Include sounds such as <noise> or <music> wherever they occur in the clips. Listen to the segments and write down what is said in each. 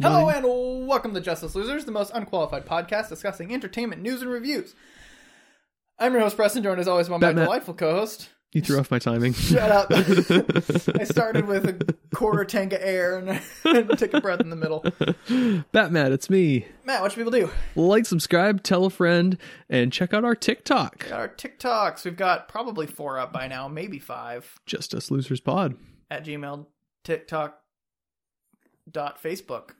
Hello and welcome to Justice Losers, the most unqualified podcast discussing entertainment news and reviews. I'm your host, Preston, joined as always by my Batman. delightful co-host. You threw off my timing. Shut up. <laughs> I started with a quarter tank of air and, and <laughs> took a breath in the middle. Batman, it's me. Matt, what should people do? Like, subscribe, tell a friend, and check out our TikTok. Got our TikToks. We've got probably four up by now, maybe five. Justice Losers Pod. At Gmail, TikTok, dot Facebook.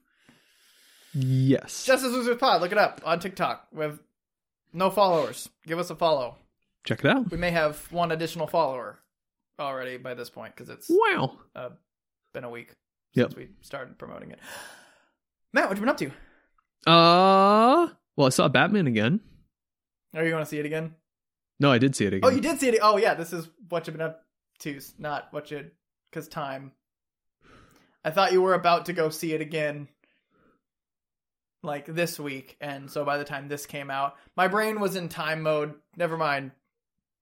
Yes. Justice Losers Pod. Look it up on TikTok. We have no followers. Give us a follow. check it out. We may have one additional follower already by this point because it's Wow. uh, been a week Yep. since we started promoting it. <gasps> Matt, what you been up to? Uh, well, I saw Batman again. Are you going to see it again? No, I did see it again. Oh, you did see it. Oh, yeah. This is what you've been up to, not what you. Because time. I thought you were about to go see it again, like this week, and so by the time this came out, my brain was in time mode. Never mind.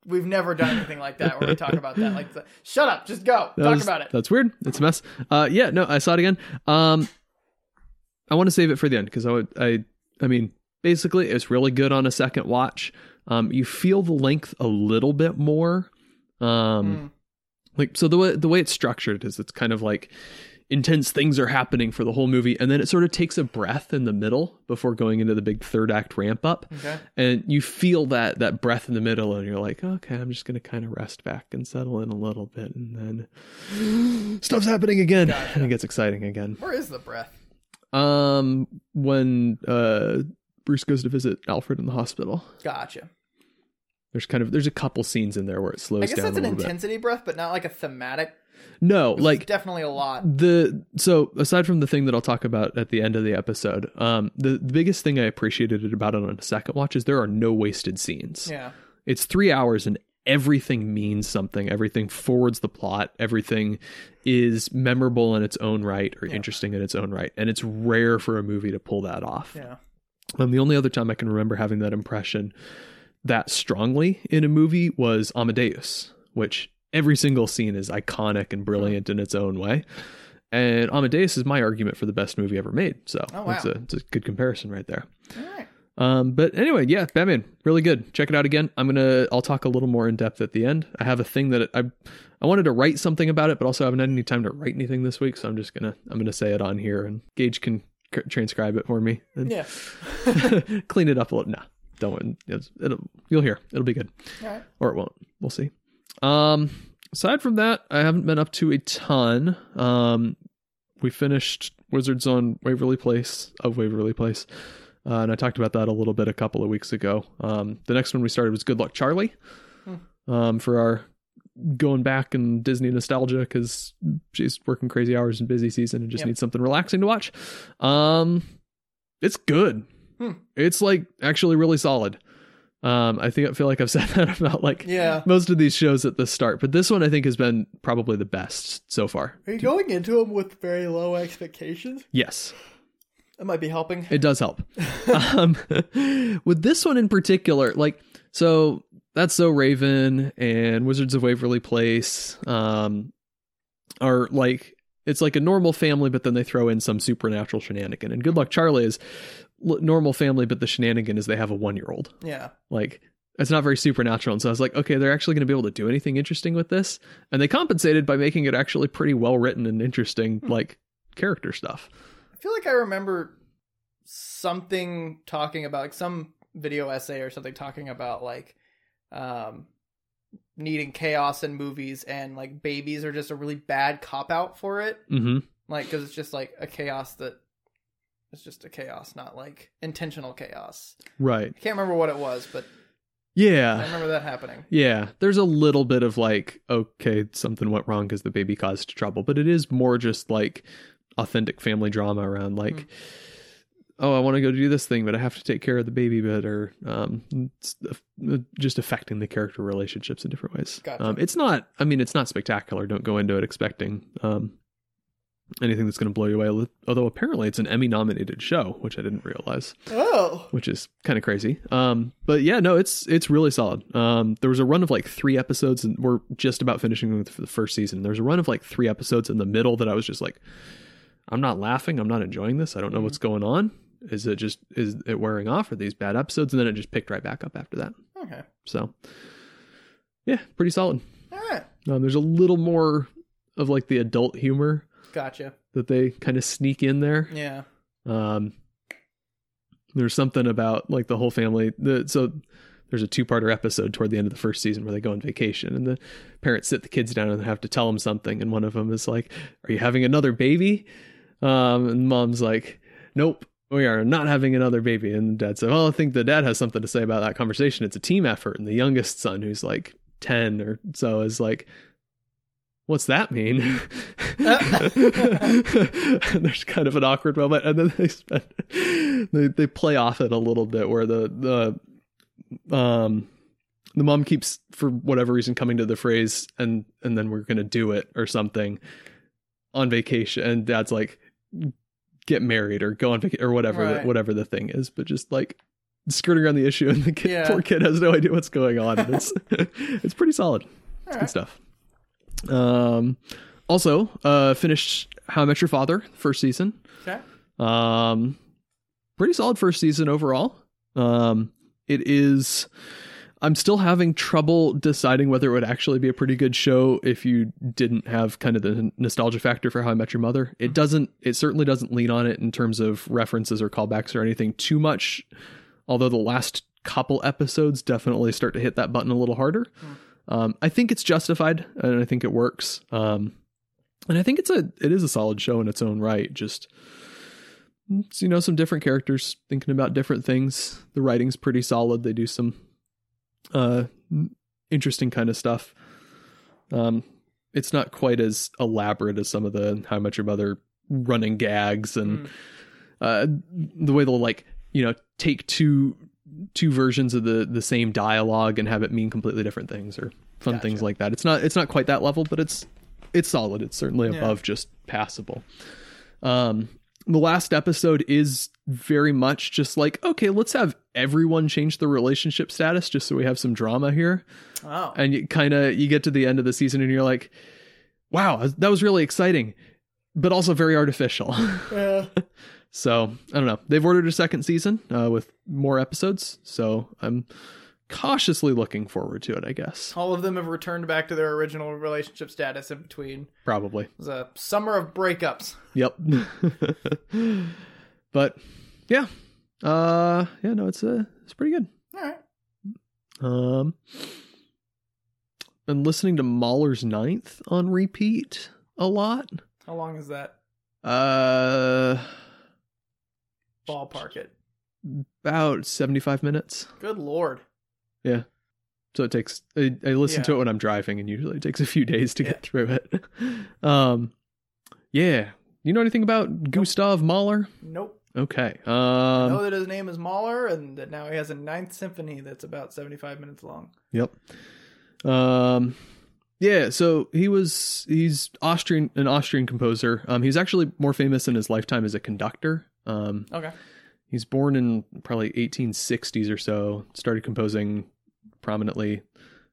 We've never done anything like that where we talk about that. Like, the, shut up, just go, That talk was- about it. That's weird. It's a mess. Uh, yeah, no, I saw it again. Um, I want to save it for the end because I would, I, I mean, basically, it's really good on a second watch. Um, you feel the length a little bit more. Um, Mm. like so the way the way it's structured is it's kind of like intense things are happening for the whole movie, and then it sort of takes a breath in the middle before going into the big third act ramp up Okay. and you feel that that breath in the middle and you're like okay i'm just gonna kind of rest back and settle in a little bit and then <gasps> stuff's happening again Gotcha. and it gets exciting again Where is the breath? um when uh bruce goes to visit alfred in the hospital Gotcha. There's kind of there's a couple scenes in there where it slows I guess down that's an little bit intensity breath, but not like a thematic. no like definitely a lot. the so aside from the thing that I'll talk about at the end of the episode, um, the, the biggest thing I appreciated about it on a second watch is there are no wasted scenes. Yeah. it's three hours and everything means something everything forwards the plot everything is memorable in its own right or Yeah. interesting in its own right and it's rare for a movie to pull that off Yeah. um, the only other time i can remember having that impression that strongly in a movie was amadeus which every single scene is iconic and brilliant in its own way and amadeus is my argument for the best movie ever made so Oh, wow. it's, a, it's a good comparison right there All right. um, but anyway, yeah, Batman, really good. Check it out again. I'm gonna, I'll talk a little more in depth at the end. I have a thing that I, I wanted to write something about it, but also I haven't had any time to write anything this week, so I'm just gonna, I'm gonna say it on here, and Gage can transcribe it for me and Yeah. <laughs> clean it up a little. Nah, don't. It's, it'll, you'll hear. It'll be good, right. or it won't. We'll see. Um, aside from that, I haven't been up to a ton. Um, we finished Wizards on Waverly Place of Waverly Place. Uh, and I talked about that a little bit a couple of weeks ago. Um, the next one we started was Good Luck Charlie um, for our going back and Disney nostalgia because she's working crazy hours in busy season and just Yep. needs something relaxing to watch. Um, it's good. Hmm. It's like actually really solid. Um, I think I feel like I've <laughs> said that about like Yeah. most of these shows at the start, but this one I think has been probably the best so far. Are you going into them with very low expectations? Yes. That might be helping. It does help. <laughs> um, <laughs> with this one in particular, like, so that's so Raven and Wizards of Waverly Place um, are like, it's like a normal family, but then they throw in some supernatural shenanigan. And Good Luck Charlie is normal family, but the shenanigan is they have a one year old. Yeah. Like, it's not very supernatural. And so I was like, okay, they're actually going to be able to do anything interesting with this. And they compensated by making it actually pretty well written and interesting, like character stuff. I feel like I remember something talking about like some video essay or something talking about like um needing chaos in movies and like babies are just a really bad cop out for it hmm like because it's just like a chaos that it's just a chaos not like intentional chaos Right. i can't remember what it was but yeah. i remember that happening Yeah. There's a little bit of like, okay, something went wrong because the baby caused trouble, but it is more just like authentic family drama around like, Mhm. oh, I want to go do this thing, but I have to take care of the baby, better. um, it's, uh, just affecting the character relationships in different ways. Gotcha. Um, it's not. I mean, it's not spectacular. Don't go into it expecting um, anything that's going to blow you away. Although apparently it's an Emmy nominated show, which I didn't realize oh which is kind of crazy. Um, but yeah, no, it's it's really solid. Um, there was a run of like three episodes, and we're just about finishing with the first season. There was a run of like three episodes in the middle that I was just like, I'm not laughing. I'm not enjoying this. I don't know Mhm. what's going on. Is it just is it wearing off? Are these bad episodes? And then it just picked right back up after that. Okay. So, yeah, pretty solid. All right. Um, there's a little more of like the adult humor Gotcha. that they kind of sneak in there. Yeah. Um, there's something about like the whole family. The so there's a two-parter episode toward the end of the first season where they go on vacation and the parents sit the kids down and have to tell them something. And one of them is like, "Are you having another baby?" Um, and mom's like, "Nope." We are not having another baby. And dad said, Well, I think the dad has something to say about that conversation. It's a team effort. And the youngest son, who's like 10 or so, is like, What's that mean? <laughs> <laughs> There's kind of an awkward moment, and then they spend they they play off it a little bit where the the um the mom keeps for whatever reason coming to the phrase and and then we're gonna do it or something on vacation, and dad's like get married or go on vacation or whatever Right. whatever the thing is, but just like skirting around the issue, and the kid, Yeah. poor kid has no idea what's going on. It's <laughs> it's pretty solid. All Good right. stuff. Um, also, uh, finished How I Met Your Father first season. Okay. Um, pretty solid first season overall. Um, it is. I'm still having trouble deciding whether it would actually be a pretty good show if you didn't have kind of the nostalgia factor for How I Met Your Mother. It doesn't. It certainly doesn't lean on it in terms of references or callbacks or anything too much. Although the last couple episodes definitely start to hit that button a little harder. Um, I think it's justified, and I think it works. Um, and I think it's a it is a solid show in its own right. Just it's, you know some different characters thinking about different things. The writing's pretty solid. They do some uh interesting kind of stuff. Um, it's not quite as elaborate as some of the How I Met Your Mother running gags and Mm. uh, the way they'll like you know take two two versions of the the same dialogue and have it mean completely different things or fun Gotcha. things like that. It's not it's not quite that level, but it's it's solid. It's certainly Yeah. above just passable. Um, the last episode is very much just like okay, let's have everyone change the relationship status just so we have some drama here Oh. and you kind of you get to the end of the season and you're like wow that was really exciting but also very artificial <laughs> Yeah. So i don't know they've ordered a second season uh, with more episodes so i'm cautiously looking forward to it i guess All of them have returned back to their original relationship status in between. probably It was a summer of breakups. yep <laughs> but yeah uh yeah no it's uh it's pretty good All right. um been listening to mahler's ninth on repeat a lot How long is that? Uh, Ballpark it. about 75 minutes. Good lord. Yeah. So it takes, I, I listen to it when I'm driving and usually it takes a few days to Yeah. get through it. <laughs> um, yeah. You know anything about Gustav Mahler? Nope. Okay. I know Um, that his name is Mahler and that now he has a ninth symphony that's about 75 minutes long. yep. Um, yeah. So he was, he's Austrian, an Austrian composer. Um, he's actually more famous in his lifetime as a conductor. Um, Okay. He's born in probably 1860s or so. Started composing prominently,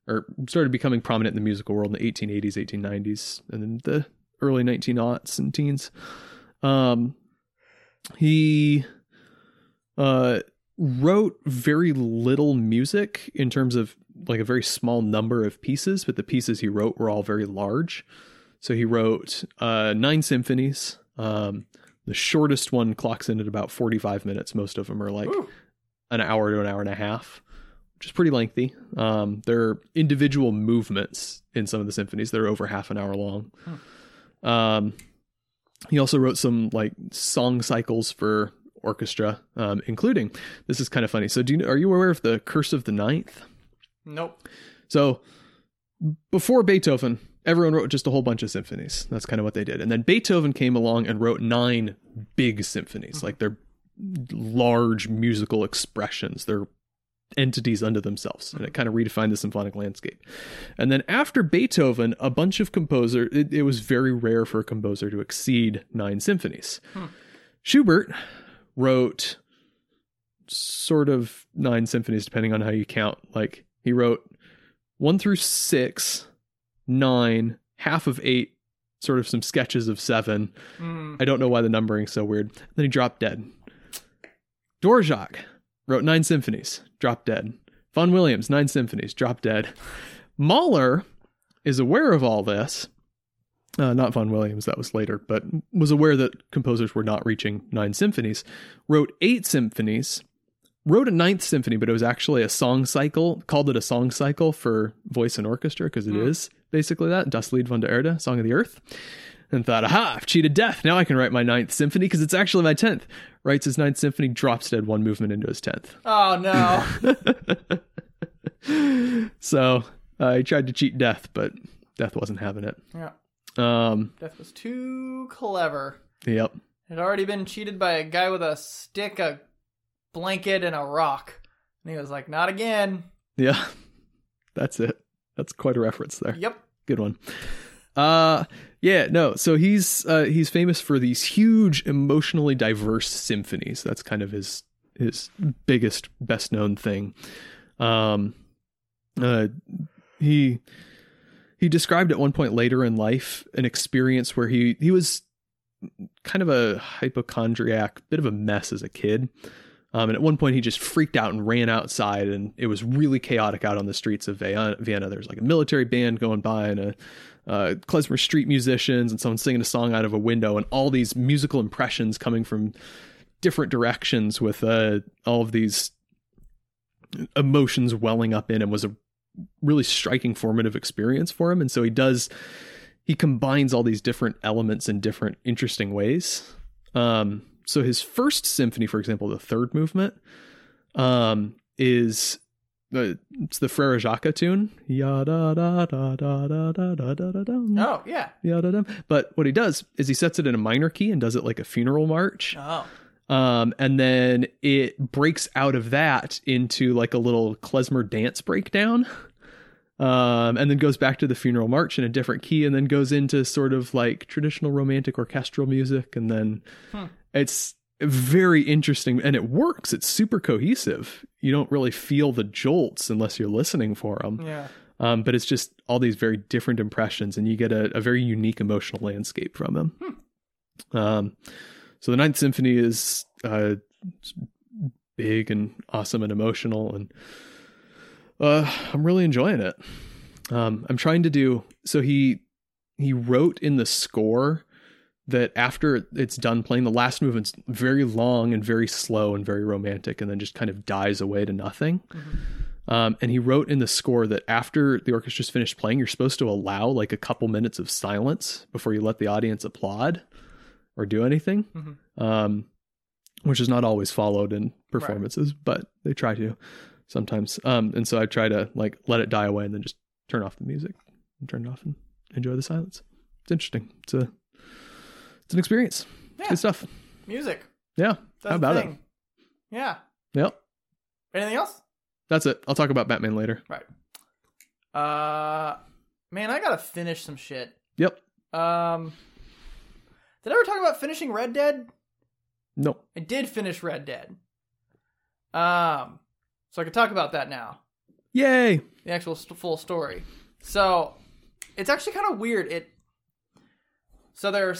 or started becoming prominent in the musical world in the 1880s, 1890s, and then the early 1900s and teens. Um, he uh, wrote very little music in terms of like a very small number of pieces, but the pieces he wrote were all very large. So he wrote uh, nine symphonies. Um, the shortest one clocks in at about 45 minutes. Most of them are like Ooh. an hour to an hour and a half, which is pretty lengthy. Um, there are individual movements in some of the symphonies that are over half an hour long. Um, he also wrote some like song cycles for orchestra, um, including this is kind of funny. So, do you are you aware of the Curse of the Ninth? Nope. So before Beethoven, everyone wrote just a whole bunch of symphonies. That's kind of what they did. And then Beethoven came along and wrote nine big symphonies. Like they're large musical expressions. They're entities unto themselves. And it kind of redefined the symphonic landscape. And then after Beethoven, a bunch of composers, it, it was very rare for a composer to exceed nine symphonies. Hmm. Schubert wrote sort of nine symphonies, depending on how you count. Like he wrote one through six, nine, half of eight, sort of some sketches of seven. Mm. I don't know why the numbering's so weird. Then he dropped dead. Dvorak wrote nine symphonies, dropped dead. Vaughan Williams, nine symphonies, dropped dead. Mahler is aware of all this. Uh, not Vaughan Williams, that was later, but was aware that composers were not reaching nine symphonies. Wrote eight symphonies, wrote a ninth symphony, but it was actually a song cycle, called it a song cycle for voice and orchestra because it is Hmm. basically that. Das Lied von der Erde, Song of the Earth. And thought, aha, I've cheated death. Now I can write my ninth symphony because it's actually my tenth. Writes his ninth symphony, drops dead one movement into his tenth. Oh no. <laughs> so uh, he tried to cheat death, but death wasn't having it. yeah. Um, Death was too clever. yep. Had already been cheated by a guy with a stick, a blanket, and a rock. And he was like, not again. Yeah. <laughs> That's it. That's quite a reference there. Yep. Good one. Uh yeah, no. So he's uh he's famous for these huge emotionally diverse symphonies. That's kind of his his biggest best known thing. Um uh he he described at one point later in life an experience where he he was kind of a hypochondriac, bit of a mess as a kid. Um, and at one point, he just freaked out and ran outside, and it was really chaotic out on the streets of Vienna. Vienna. There's like a military band going by, and a uh, klezmer street musicians, and someone singing a song out of a window, and all these musical impressions coming from different directions, with uh, all of these emotions welling up in him. Was a really striking, formative experience for him, and so he does. He combines all these different elements in different, interesting ways. Um, so his first symphony, for example, the third movement, um, is the it's the Frere Jacques tune. Ya da da da da da da da da da da. Oh, yeah. Ya da da. But what he does is he sets it in a minor key and does it like a funeral march. Oh. Um, and then it breaks out of that into like a little klezmer dance breakdown. Um, and then goes back to the funeral march in a different key, and then goes into sort of like traditional romantic orchestral music, and then Hmm. It's very interesting, and it works. It's super cohesive. You don't really feel the jolts unless you're listening for them. Yeah. Um, but it's just all these very different impressions, and you get a, a very unique emotional landscape from them. Um, so the Ninth Symphony is uh, big and awesome and emotional, and uh, I'm really enjoying it. Um, I'm trying to do so. He he wrote in the score that after it's done playing, the last movement's very long and very slow and very romantic, and then just kind of dies away to nothing. Um, and he wrote in the score that after the orchestra's finished playing, you're supposed to allow like a couple minutes of silence before you let the audience applaud or do anything, Mhm. um, which is not always followed in performances, but they try to sometimes. Um, and so I try to like let it die away and then just turn off the music and turn it off and enjoy the silence. It's interesting. It's a it's an experience. It's Yeah. good stuff. Music. Yeah. That's How about it? Yeah. Yep. Anything else? That's it. I'll talk about Batman later. Right. Uh, man, I gotta finish some shit. Yep. Um, did I ever talk about finishing Red Dead? No. I did finish Red Dead. Um, so I could talk about that now. Yay. The actual st- full story. So it's actually kind of weird. It. So there are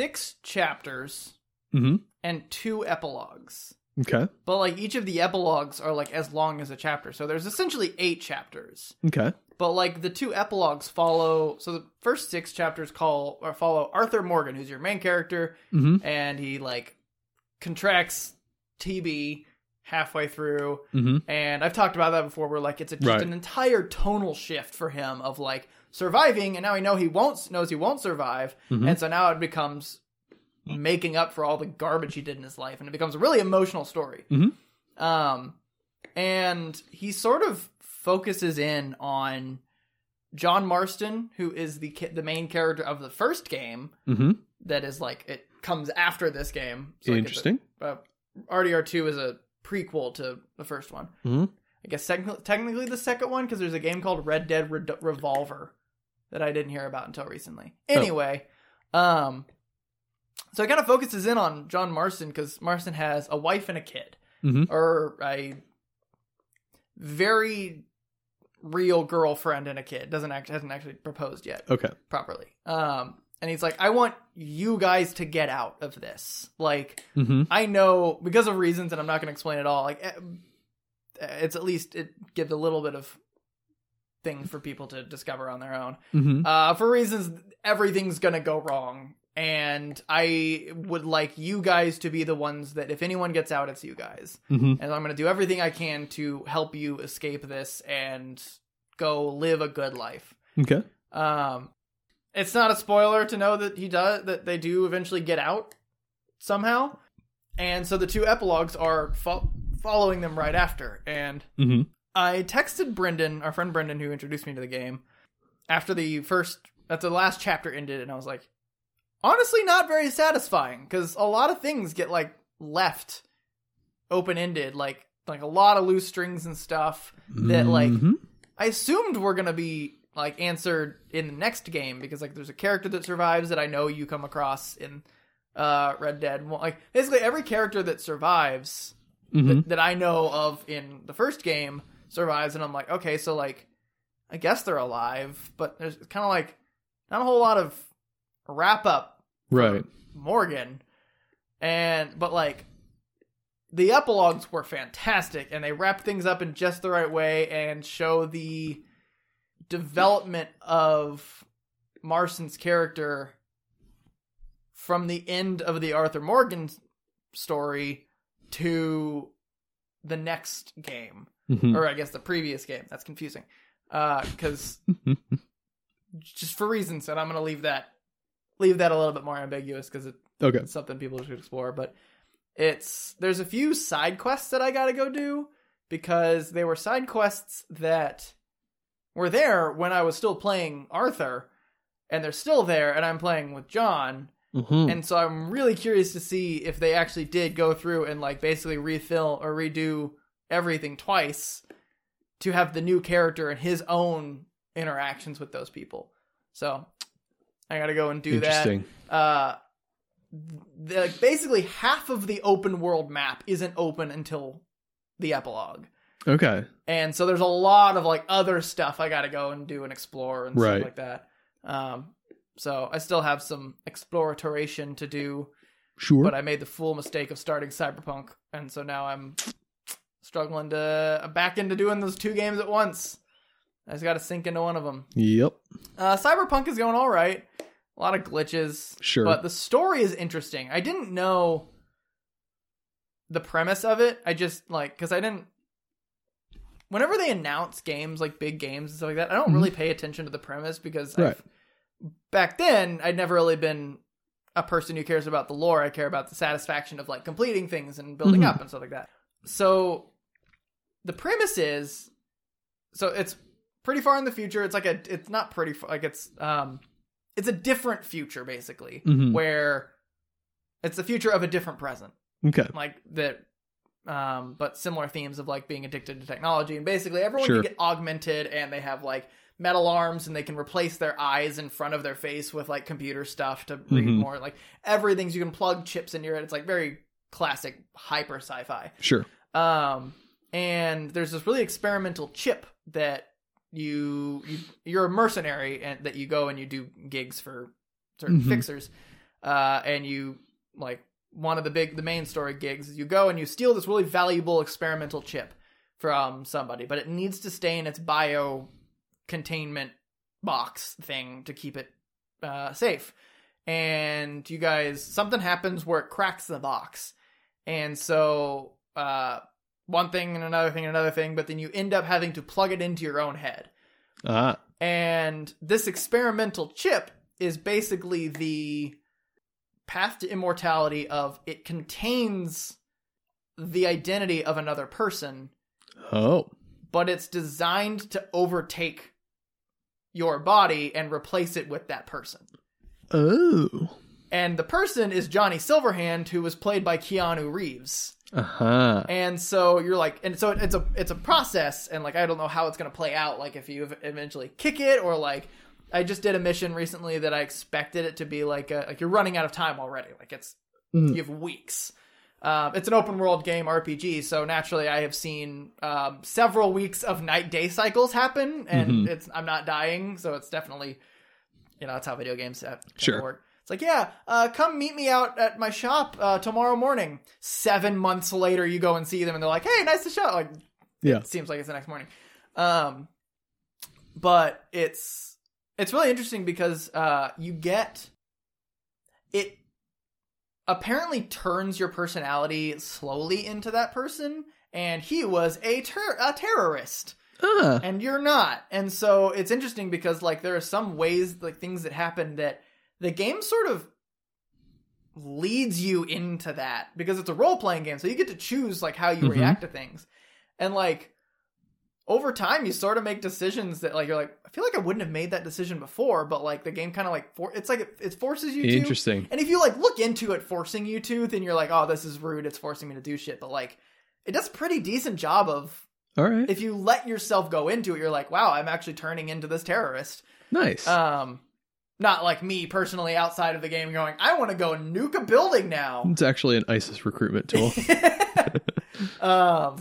six chapters Mm-hmm. and two epilogues. Okay. But like each of the epilogues are like as long as a chapter. So there's essentially eight chapters. Okay. But like the two epilogues follow so the first six chapters call or follow Arthur Morgan, who's your main character, Mm-hmm. and he like contracts TB halfway through. Mm-hmm. And I've talked about that before where like it's a, just Right. an entire tonal shift for him of like surviving and now he know he won't knows he won't survive. Mhm. And so now it becomes making up for all the garbage he did in his life and it becomes a really emotional story. Mhm. Um and he sort of focuses in on John Marston, who is the ki- the main character of the first game Mm-hmm. that is like it comes after this game. So like, it's a- Interesting. uh, RDR2 is a prequel to the first one. Mhm. I guess technically, technically the second one because there's a game called Red Dead Red- Revolver that I didn't hear about until recently. Oh. Anyway, um, so it kind of focuses in on John Marston because Marston has a wife and a kid, Mhm. or a very real girlfriend and a kid. Doesn't act hasn't actually proposed yet Okay. properly. Um, and he's like, I want you guys to get out of this. Like, Mm-hmm. I know because of reasons, and I'm not going to explain it all. Like, eh, it's at least it gives a little bit of things for people to discover on their own. Mm-hmm. Uh, for reasons, everything's to go wrong. And I would like you guys to be the ones that, if anyone gets out, it's you guys. Mm-hmm. And I'm to do everything I can to help you escape this and go live a good life. Okay. Um, it's not a spoiler to know that he does that they do eventually get out somehow, and so the two epilogues are fo- following them right after. And Mm-hmm. I texted Brendan, our friend Brendan, who introduced me to the game, after the first, after the last chapter ended, and I was like, honestly, not very satisfying because a lot of things get like left open ended, like like a lot of loose strings and stuff that like Mhm. I assumed were gonna be like answered in the next game because like there's a character that survives that I know you come across in uh Red Dead. Well, Like basically every character that survives Mhm. that, that I know of in the first game survives, and I'm like, okay, so like I guess they're alive, but there's kind of like not a whole lot of wrap up right. Morgan. And but like the epilogues were fantastic and they wrap things up in just the right way and show the development of Marston's character from the end of the Arthur Morgan story to the next game Mhm. or I guess the previous game. That's confusing. Uh cuz <laughs> just for reasons and I'm going to leave that leave that a little bit more ambiguous cuz it okay. it's something people should explore. But it's there's a few side quests that I got to go do because they were side quests that were there when I was still playing Arthur, and they're still there, and I'm playing with John, Mhm. and so I'm really curious to see if they actually did go through and like basically refill or redo everything twice to have the new character and his own interactions with those people. So I got to go and do that Interesting. uh the, like basically half of the open world map isn't open until the epilogue Okay. and so there's a lot of like other stuff i gotta go and do and explore and Right. stuff like that um so i still have some exploration to do Sure. but i made the fool mistake of starting cyberpunk and so now i'm struggling to back into doing those two games at once i just gotta sink into one of them yep. uh cyberpunk is going all right a lot of glitches Sure. but the story is interesting. I didn't know the premise of it. I just like because I didn't. Whenever they announce games like big games and stuff like that, I don't Mhm. really pay attention to the premise because Right. Back then I'd never really been a person who cares about the lore. I care about the satisfaction of like completing things and building Mhm. up and stuff like that. So the premise is so it's pretty far in the future. It's like a it's not pretty far, like it's um it's a different future basically Mhm. where it's the future of a different present okay. like that um but similar themes of like being addicted to technology and basically everyone Sure. can get augmented and they have like metal arms and they can replace their eyes in front of their face with like computer stuff to read Mhm. more like everything's you can plug chips in your head it's like very classic hyper sci-fi Sure. um, and there's this really experimental chip that you, you you're a mercenary and that you go and you do gigs for certain Mhm. fixers, uh, and you like one of the big the main story gigs is you go and you steal this really valuable experimental chip from somebody, but it needs to stay in its bio containment box thing to keep it uh, safe. And you guys, something happens where it cracks the box, and so uh, one thing and another thing and another thing, but then you end up having to plug it into your own head. Ah. And this experimental chip is basically the path to immortality of it contains the identity of another person, Oh. but it's designed to overtake your body and replace it with that person. Oh. And the person is Johnny Silverhand, who was played by Keanu Reeves. Uh huh. and so you're like and so it's a it's a process and like i don't know how it's going to play out like if you eventually kick it or like i just did a mission recently that i expected it to be like a, like you're running out of time already like it's Mhm. you have weeks um, it's an open world game rpg so naturally i have seen um, several weeks of night day cycles happen and Mhm. it's i'm not dying so it's definitely you know that's how video games have, Sure. work. It's like, yeah, uh, come meet me out at my shop uh, tomorrow morning. Seven months later, you go and see them, and they're like, "Hey, nice to shop." Like, Yeah. it seems like it's the next morning. Um, but it's it's really interesting because uh, you get it apparently turns your personality slowly into that person, and he was a ter- a terrorist Ah. and you're not. And so it's interesting because like there are some ways like things that happen that the game sort of leads you into that because it's a role playing game. So you get to choose like how you Mhm. react to things. And like over time you sort of make decisions that like you're like I feel like I wouldn't have made that decision before, but like the game kind of like for- it's like it, it forces you to Interesting. and if you like look into it forcing you to, then you're like, oh, this is rude. It's forcing me to do shit. But like, it does a pretty decent job of All right. if you let yourself go into it, you're like, wow, I'm actually turning into this terrorist. nice. Um, not like me personally outside of the game going, I want to go nuke a building now. it's actually an ISIS recruitment tool. <laughs> <laughs> um,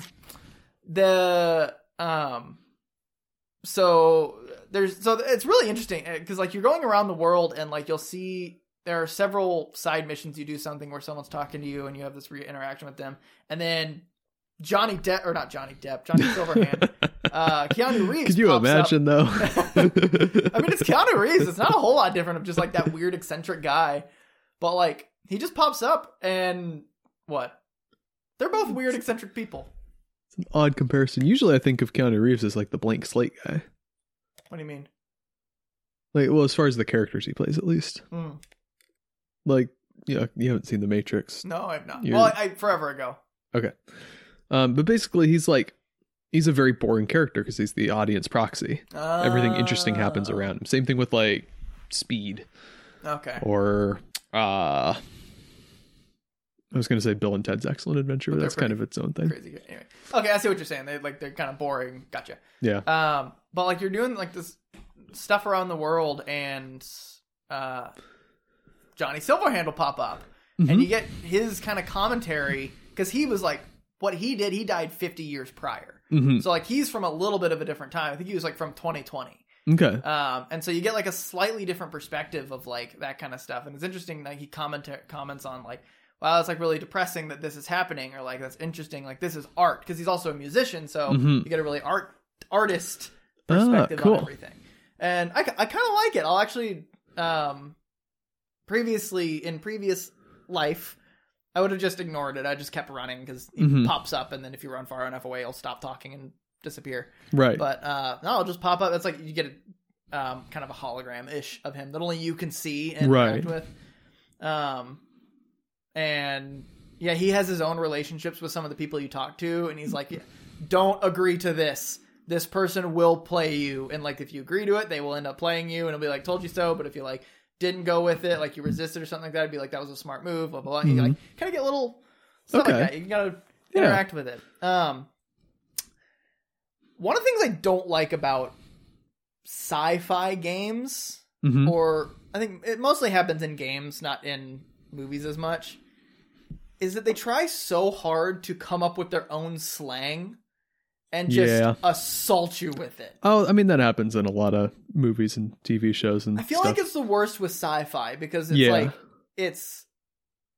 the um, so there's so it's really interesting because like you're going around the world and like you'll see there are several side missions. You do something where someone's talking to you and you have this re- interaction with them, and then Johnny Depp or not Johnny Depp, Johnny <laughs> Silverhand, uh, Keanu Reeves. Could you pops up. imagine though? <laughs> I mean, it's Keanu Reeves. It's not a whole lot different of just like that weird eccentric guy, but like he just pops up and what? They're both weird eccentric people. It's an odd comparison. Usually, I think of Keanu Reeves as like the blank slate guy. What do you mean? Like, well, as far as the characters he plays, at least. Hmm. Like, you know, you haven't seen The Matrix. No, I've not. You're- Well, I, I forever ago. Okay. Um, but basically, he's like, he's a very boring character because he's the audience proxy. Everything interesting happens Oh. around him. Same thing with like Speed Okay. or uh, I was gonna say Bill and Ted's Excellent Adventure, But that's kind of its own thing. Crazy. Anyway. Okay, I see what you're saying. They like they're kind of boring. Gotcha. Yeah. Um, but like you're doing like this stuff around the world, and uh, Johnny Silverhand will pop up, and Mhm. you get his kind of commentary because he was like what he did. He died 50 years prior, hmm so like he's from a little bit of a different time. I think he was like from 2020. Okay. Um, and so you get like a slightly different perspective of like that kind of stuff, and it's interesting. Like he comment comments on like, "Wow, it's like really depressing that this is happening," or like, "That's interesting." Like this is art because he's also a musician, so Mhm. you get a really art artist Ah, perspective cool. on everything. And I, I kind of like it. I'll actually, um, previously in previous life, I would have just ignored it. I just kept running because he Mhm. pops up, and then if you run far enough away, he'll stop talking and disappear. Right. But uh, no, it'll just pop up. It's like you get a um, kind of a hologram ish of him that only you can see and Right. interact with. Um, and yeah, he has his own relationships with some of the people you talk to, and he's like, "Don't agree to this. This person will play you, and like if you agree to it, they will end up playing you, and it'll be like, told you so. But if you like didn't go with it, like you resisted or something like that, I'd be like that was a smart move. Blah blah. blah. You Mhm. like kind of get little stuff Okay. like that. You gotta Yeah. interact with it. Um, one of the things I don't like about sci-fi games, hmm or I think it mostly happens in games, not in movies as much, is that they try so hard to come up with their own slang and just Yeah. assault you with it. Oh, I mean that happens in a lot of movies and TV shows and I feel stuff. like it's the worst with sci-fi because it's Yeah. like it's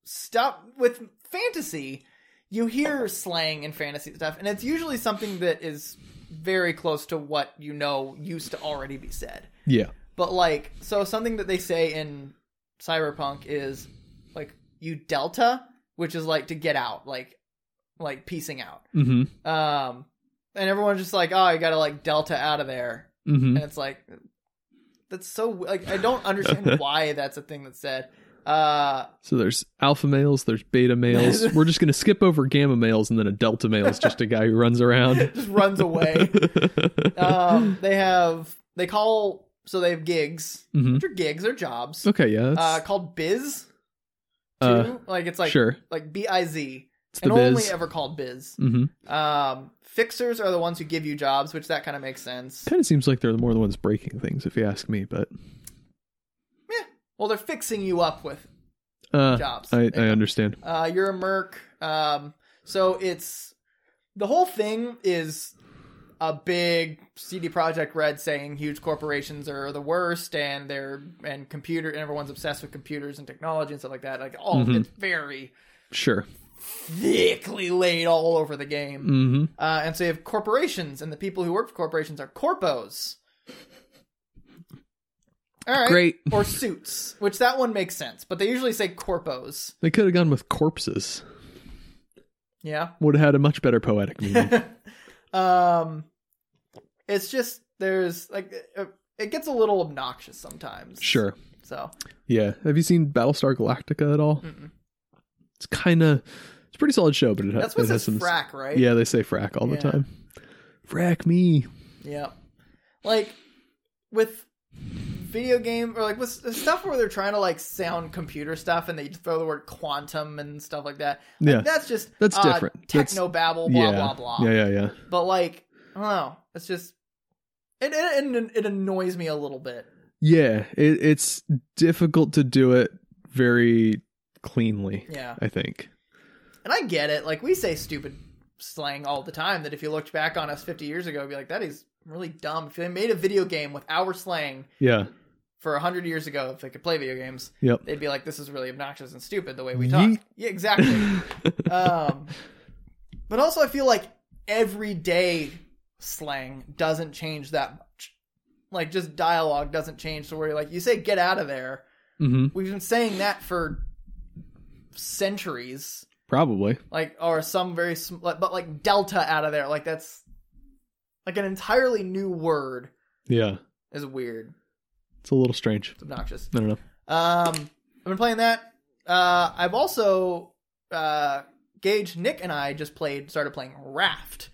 stuff with fantasy. You hear slang and fantasy stuff, and it's usually something that is very close to what you know used to already be said. yeah. But like, so something that they say in Cyberpunk is like you delta, which is like to get out, like like piecing out. hmm Um, and everyone's just like, oh, you gotta like delta out of there, hmm and it's like that's so like I don't understand <laughs> why that's a thing that's said. Uh, So there's alpha males, there's beta males. <laughs> We're just gonna skip over gamma males, and then a delta male is just a guy who runs around. <laughs> just runs away. um, they have they call so they have gigs, mm-hmm. which are gigs, they're jobs. Okay, yeah. Uh, called biz. Too. Uh, like it's like sure. like B I Z, It's the and only ever called biz. hmm Um, fixers are the ones who give you jobs, which that kind of makes sense. Kind of seems like they're more the ones breaking things, if you ask me. But yeah, Well, they're fixing you up with uh, jobs. I, I understand. Uh, you're a merc. Um, so it's the whole thing is a big CD Projekt Red saying huge corporations are the worst and they're and computer and everyone's obsessed with computers and technology and stuff like that. Like all Mhm. it's very Sure. Thickly laid all over the game. Mm-hmm. Uh, and so you have corporations, and the people who work for corporations are corpos. All right. Great. Or suits, which that one makes sense, but they usually say corpos. They could have gone with corpses. Yeah. Would have had a much better poetic <laughs> meaning. um, it's just there's like it, it gets a little obnoxious sometimes. sure. So Yeah. Have you seen Battlestar Galactica at all? mm-mm. It's kind of it's a pretty solid show, but it, ha- that's what it has some. frack, right? Yeah, they say frack all Yeah. the time. Frack me. Yeah. Like with video game or like with s- stuff where they're trying to like sound computer stuff and they throw the word quantum and stuff like that. Like, Yeah. That's just That's uh, different. That's- Techno babble, blah yeah. blah blah. Yeah, yeah, yeah. But like, I don't know. It's just it it, it, it annoys me a little bit. Yeah, it, it's difficult to do it very cleanly. Yeah. I think. And I get it. Like we say stupid slang all the time that if you looked back on us 50 years ago, be like that is really dumb. If they made a video game with our slang Yeah. for 100 years ago, if they could play video games, Yep. they'd be like this is really obnoxious and stupid the way we talk. Yeet. Yeah, exactly. <laughs> um but also I feel like everyday slang doesn't change that much. Like just dialogue doesn't change to where you're like you say get out of there. hmm We've been saying that for centuries. Probably. Like or some very sm- like- but like delta out of there like that's like an entirely new word Yeah. is weird. It's a little strange. It's obnoxious. I don't know. Um, I've been playing that. Uh, I've also uh, Gage, Nick, and I just played started playing Raft,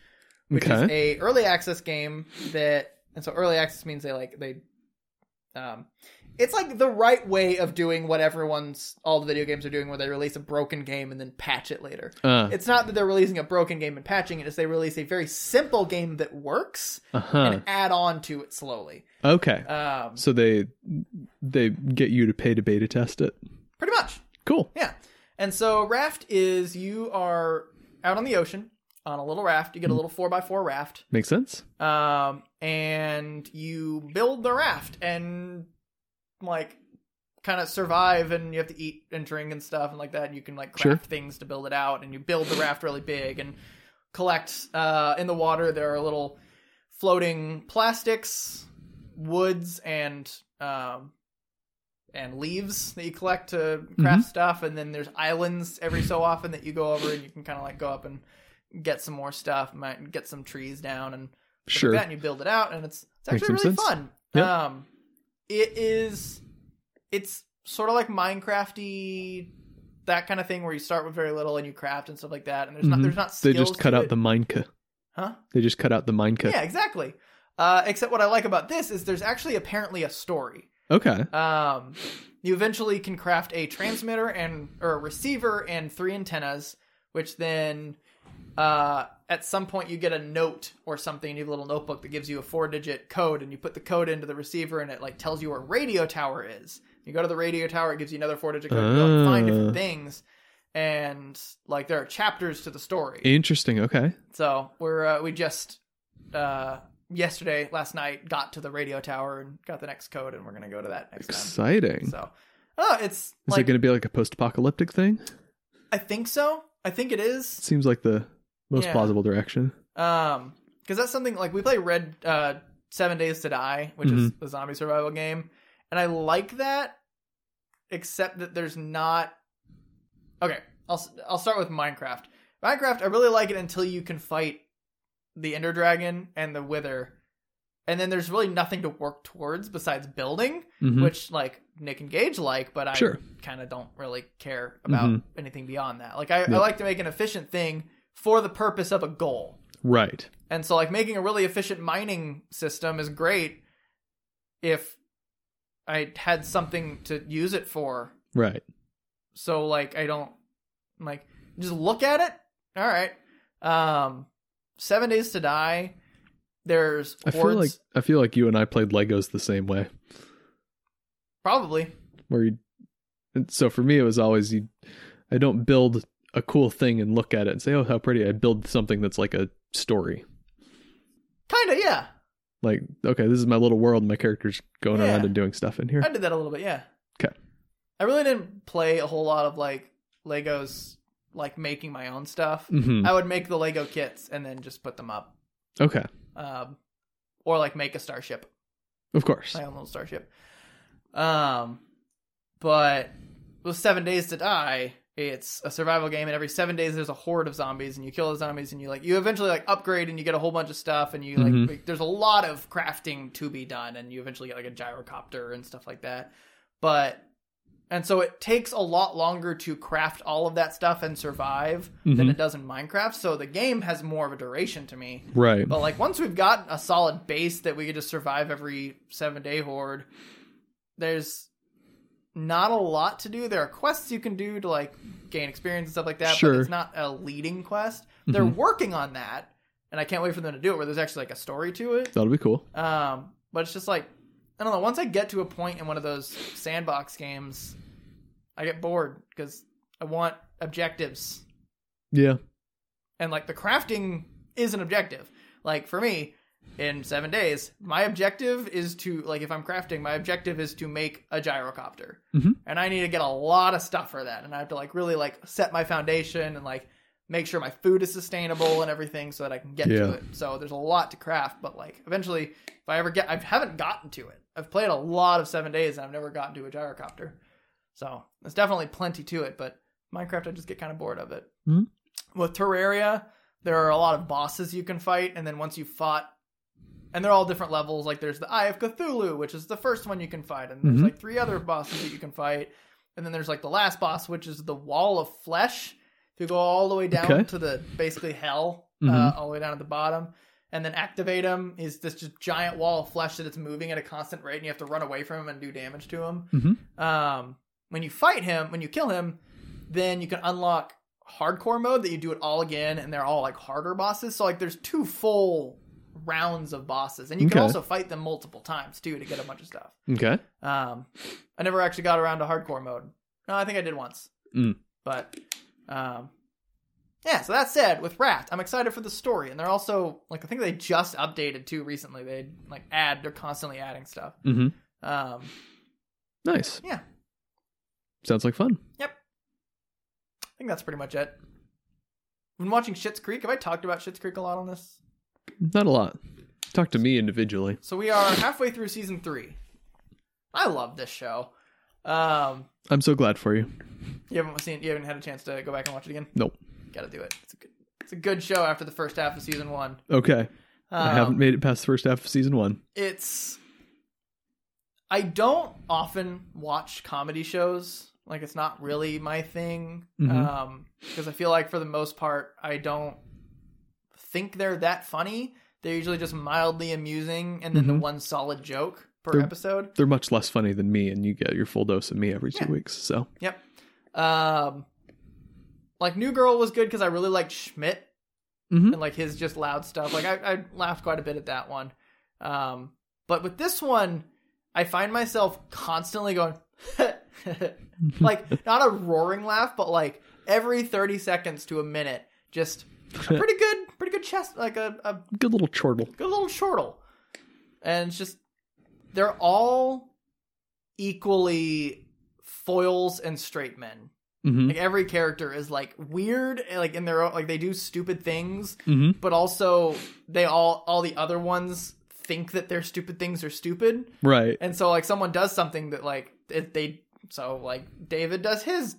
which is a early access game that, and so early access means they like they, um, it's like the right way of doing what everyone's all the video games are doing, where they release a broken game and then patch it later. Uh It's not that they're releasing a broken game and patching it; it's they release a very simple game that works huh. and add on to it slowly. Okay. Um, So they they get you to pay to beta test it. pretty much. Cool. Yeah. And so raft is you are out on the ocean on a little raft. You get a little four by four raft. Makes sense. Um, and you build the raft and like kind of survive and you have to eat and drink and stuff and like that. And you can like craft Sure. things to build it out and you build the raft really big and collect uh in the water there are little floating plastics, woods and um and leaves that you collect to craft Mm-hmm. stuff and then there's islands every so often that you go over and you can kind of like go up and get some more stuff might get some trees down and Sure. like that and you build it out and it's it's actually really sense. fun Yep. um it is it's sort of like minecrafty that kind of thing where you start with very little and you craft and stuff like that and there's not Mhm. there's not They just cut out it. the Minecraft. huh They just cut out the Minecraft. yeah exactly uh except what i like about this is there's actually apparently a story Okay. um, you eventually can craft a transmitter and or a receiver and three antennas, which then uh, at some point you get a note or something. You have a little notebook that gives you a four-digit code, and you put the code into the receiver, and it like tells you where radio tower is. You go to the radio tower, it gives you another four-digit code. You go find different Ah. things, and like there are chapters to the story. Interesting. Okay. So we're uh, we just uh, yesterday, last night, got to the radio tower and got the next code, and we're gonna go to that next time. Exciting. So, oh, it's Is like it going to be like a post-apocalyptic thing? I think so. I think it is. Seems like the most Yeah. plausible direction. Um, because that's something like we play Red uh Seven Days to Die, which is Mm-hmm. a zombie survival game, and I like that, except that there's not. Okay, I'll I'll start with Minecraft. Minecraft, I really like it until you can fight the Ender Dragon and the Wither, and then there's really nothing to work towards besides building. Mhm. which like Nick and Gage like, but I Sure. kind of don't really care about Mhm. anything beyond that. Like I, I like to make an efficient thing for the purpose of a goal. Right. And so like making a really efficient mining system is great if I had something to use it for. Right. So like I don't like just look at it. All right. Um 7 days to die. There's I hordes feel like I feel like you and I played Legos the same way. probably. Where you, and so for me it was always you. I don't build a cool thing and look at it and say, "Oh, how pretty!" I build something that's like a story. Kind of, yeah. Like, okay, this is my little world. My character's going Yeah. around and doing stuff in here. I did that a little bit, yeah. Okay. I really didn't play a whole lot of like Legos, like making my own stuff. hmm I would make the Lego kits and then just put them up, Okay, um, or like make a starship, of course. my own little starship. Um, but with Seven Days to Die, it's a survival game, and every seven days there's a horde of zombies, and you kill the zombies, and you like you eventually like upgrade, and you get a whole bunch of stuff, and you like, Mhm. like, there's a lot of crafting to be done, and you eventually get like a gyrocopter and stuff like that. But and so it takes a lot longer to craft all of that stuff and survive than Mhm. it does in Minecraft. So the game has more of a duration to me. Right. But like once we've got a solid base that we could just survive every seven day horde, there's not a lot to do. There are quests you can do to like gain experience and stuff like that, Sure. but it's not a leading quest. They're Mhm. working on that, and I can't wait for them to do it where there's actually like a story to it. That'll be cool. Um, but it's just like I don't know. Once I get to a point in one of those sandbox games, I get bored because I want objectives Yeah. and like the crafting is an objective. Like for me, in seven days, my objective is to like if I'm crafting, my objective is to make a gyrocopter, Mhm. and I need to get a lot of stuff for that, and I have to like really like set my foundation and like make sure my food is sustainable and everything so that I can get Yeah. to it. So there's a lot to craft, but like eventually, if I ever get, I haven't gotten to it. I've played a lot of seven days and I've never gotten to a gyrocopter, so there's definitely plenty to it. But Minecraft, I just get kind of bored of it. Mhm. With Terraria, there are a lot of bosses you can fight, and then once you've fought, and they're all different levels. Like there's the Eye of Cthulhu, which is the first one you can fight, and there's Mhm. like three other bosses that you can fight, and then there's like the last boss, which is the Wall of Flesh. If you go all the way down Okay. to the basically hell, uh, Mhm. all the way down at the bottom, and then activate him is this just giant wall of flesh that it's moving at a constant rate, and you have to run away from him and do damage to him. Mhm. Um, when you fight him, when you kill him, then you can unlock hardcore mode that you do it all again, and they're all like harder bosses. So like, there's two full rounds of bosses, and you can Okay. also fight them multiple times too to get a bunch of stuff. Okay. Um, I never actually got around to hardcore mode. No, I think I did once. Mm. But, um, yeah. So that said, with Wrath, I'm excited for the story, and they're also like I think they just updated too recently. They like add, they're constantly adding stuff. Mm-hmm. Um, Nice. Yeah. Sounds like fun. Yep. I think that's pretty much it. Been watching Schitt's Creek. Have I talked about Schitt's Creek a lot on this? Not a lot. Talk to me individually. So we are halfway through season three. I love this show. Um, I'm so glad for you. you haven't seen, you haven't had a chance to go back and watch it again. Nope. Got to do it. It's a good, it's a good show after the first half of season one. Okay. Um, I haven't made it past the first half of season one. it's I don't often watch comedy shows. Like it's not really my thing. Mhm. Um because I feel like for the most part I don't think they're that funny. They're usually just mildly amusing and then the Mhm. one solid joke per They're- episode. They're much less funny than me, and you get your full dose of me every two Yeah. weeks. So Yep. Um like New Girl was good because I really liked Schmidt Mhm. and like his just loud stuff. Like I, I laughed quite a bit at that one. Um, but with this one, I find myself constantly going, <laughs> like <laughs> not a roaring laugh, but like every thirty seconds to a minute, just a pretty good, pretty good chest, like a, a good little chortle. good little chortle. And it's just they're all equally foils and straight men. hmm Like every character is like weird, like in their own, like they do stupid things, hmm but also they all all the other ones think that their stupid things are stupid, Right. and so like someone does something that like it, they so like David does his